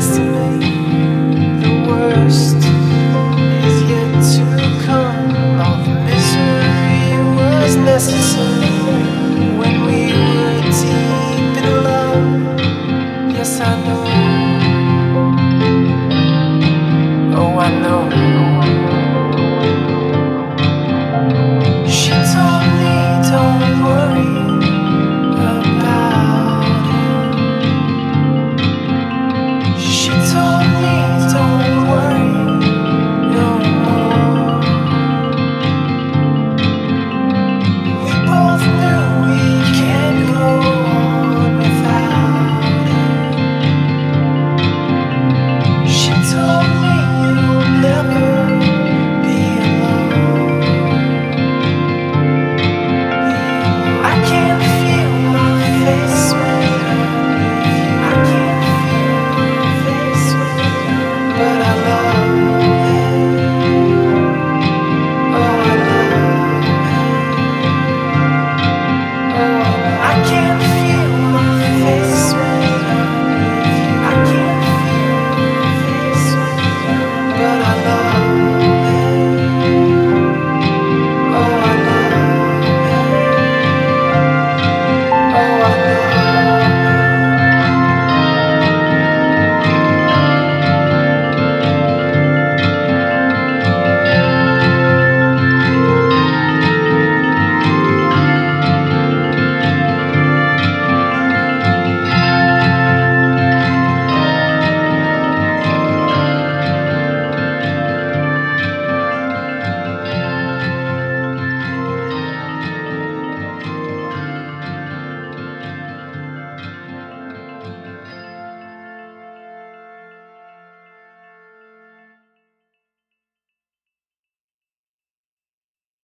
best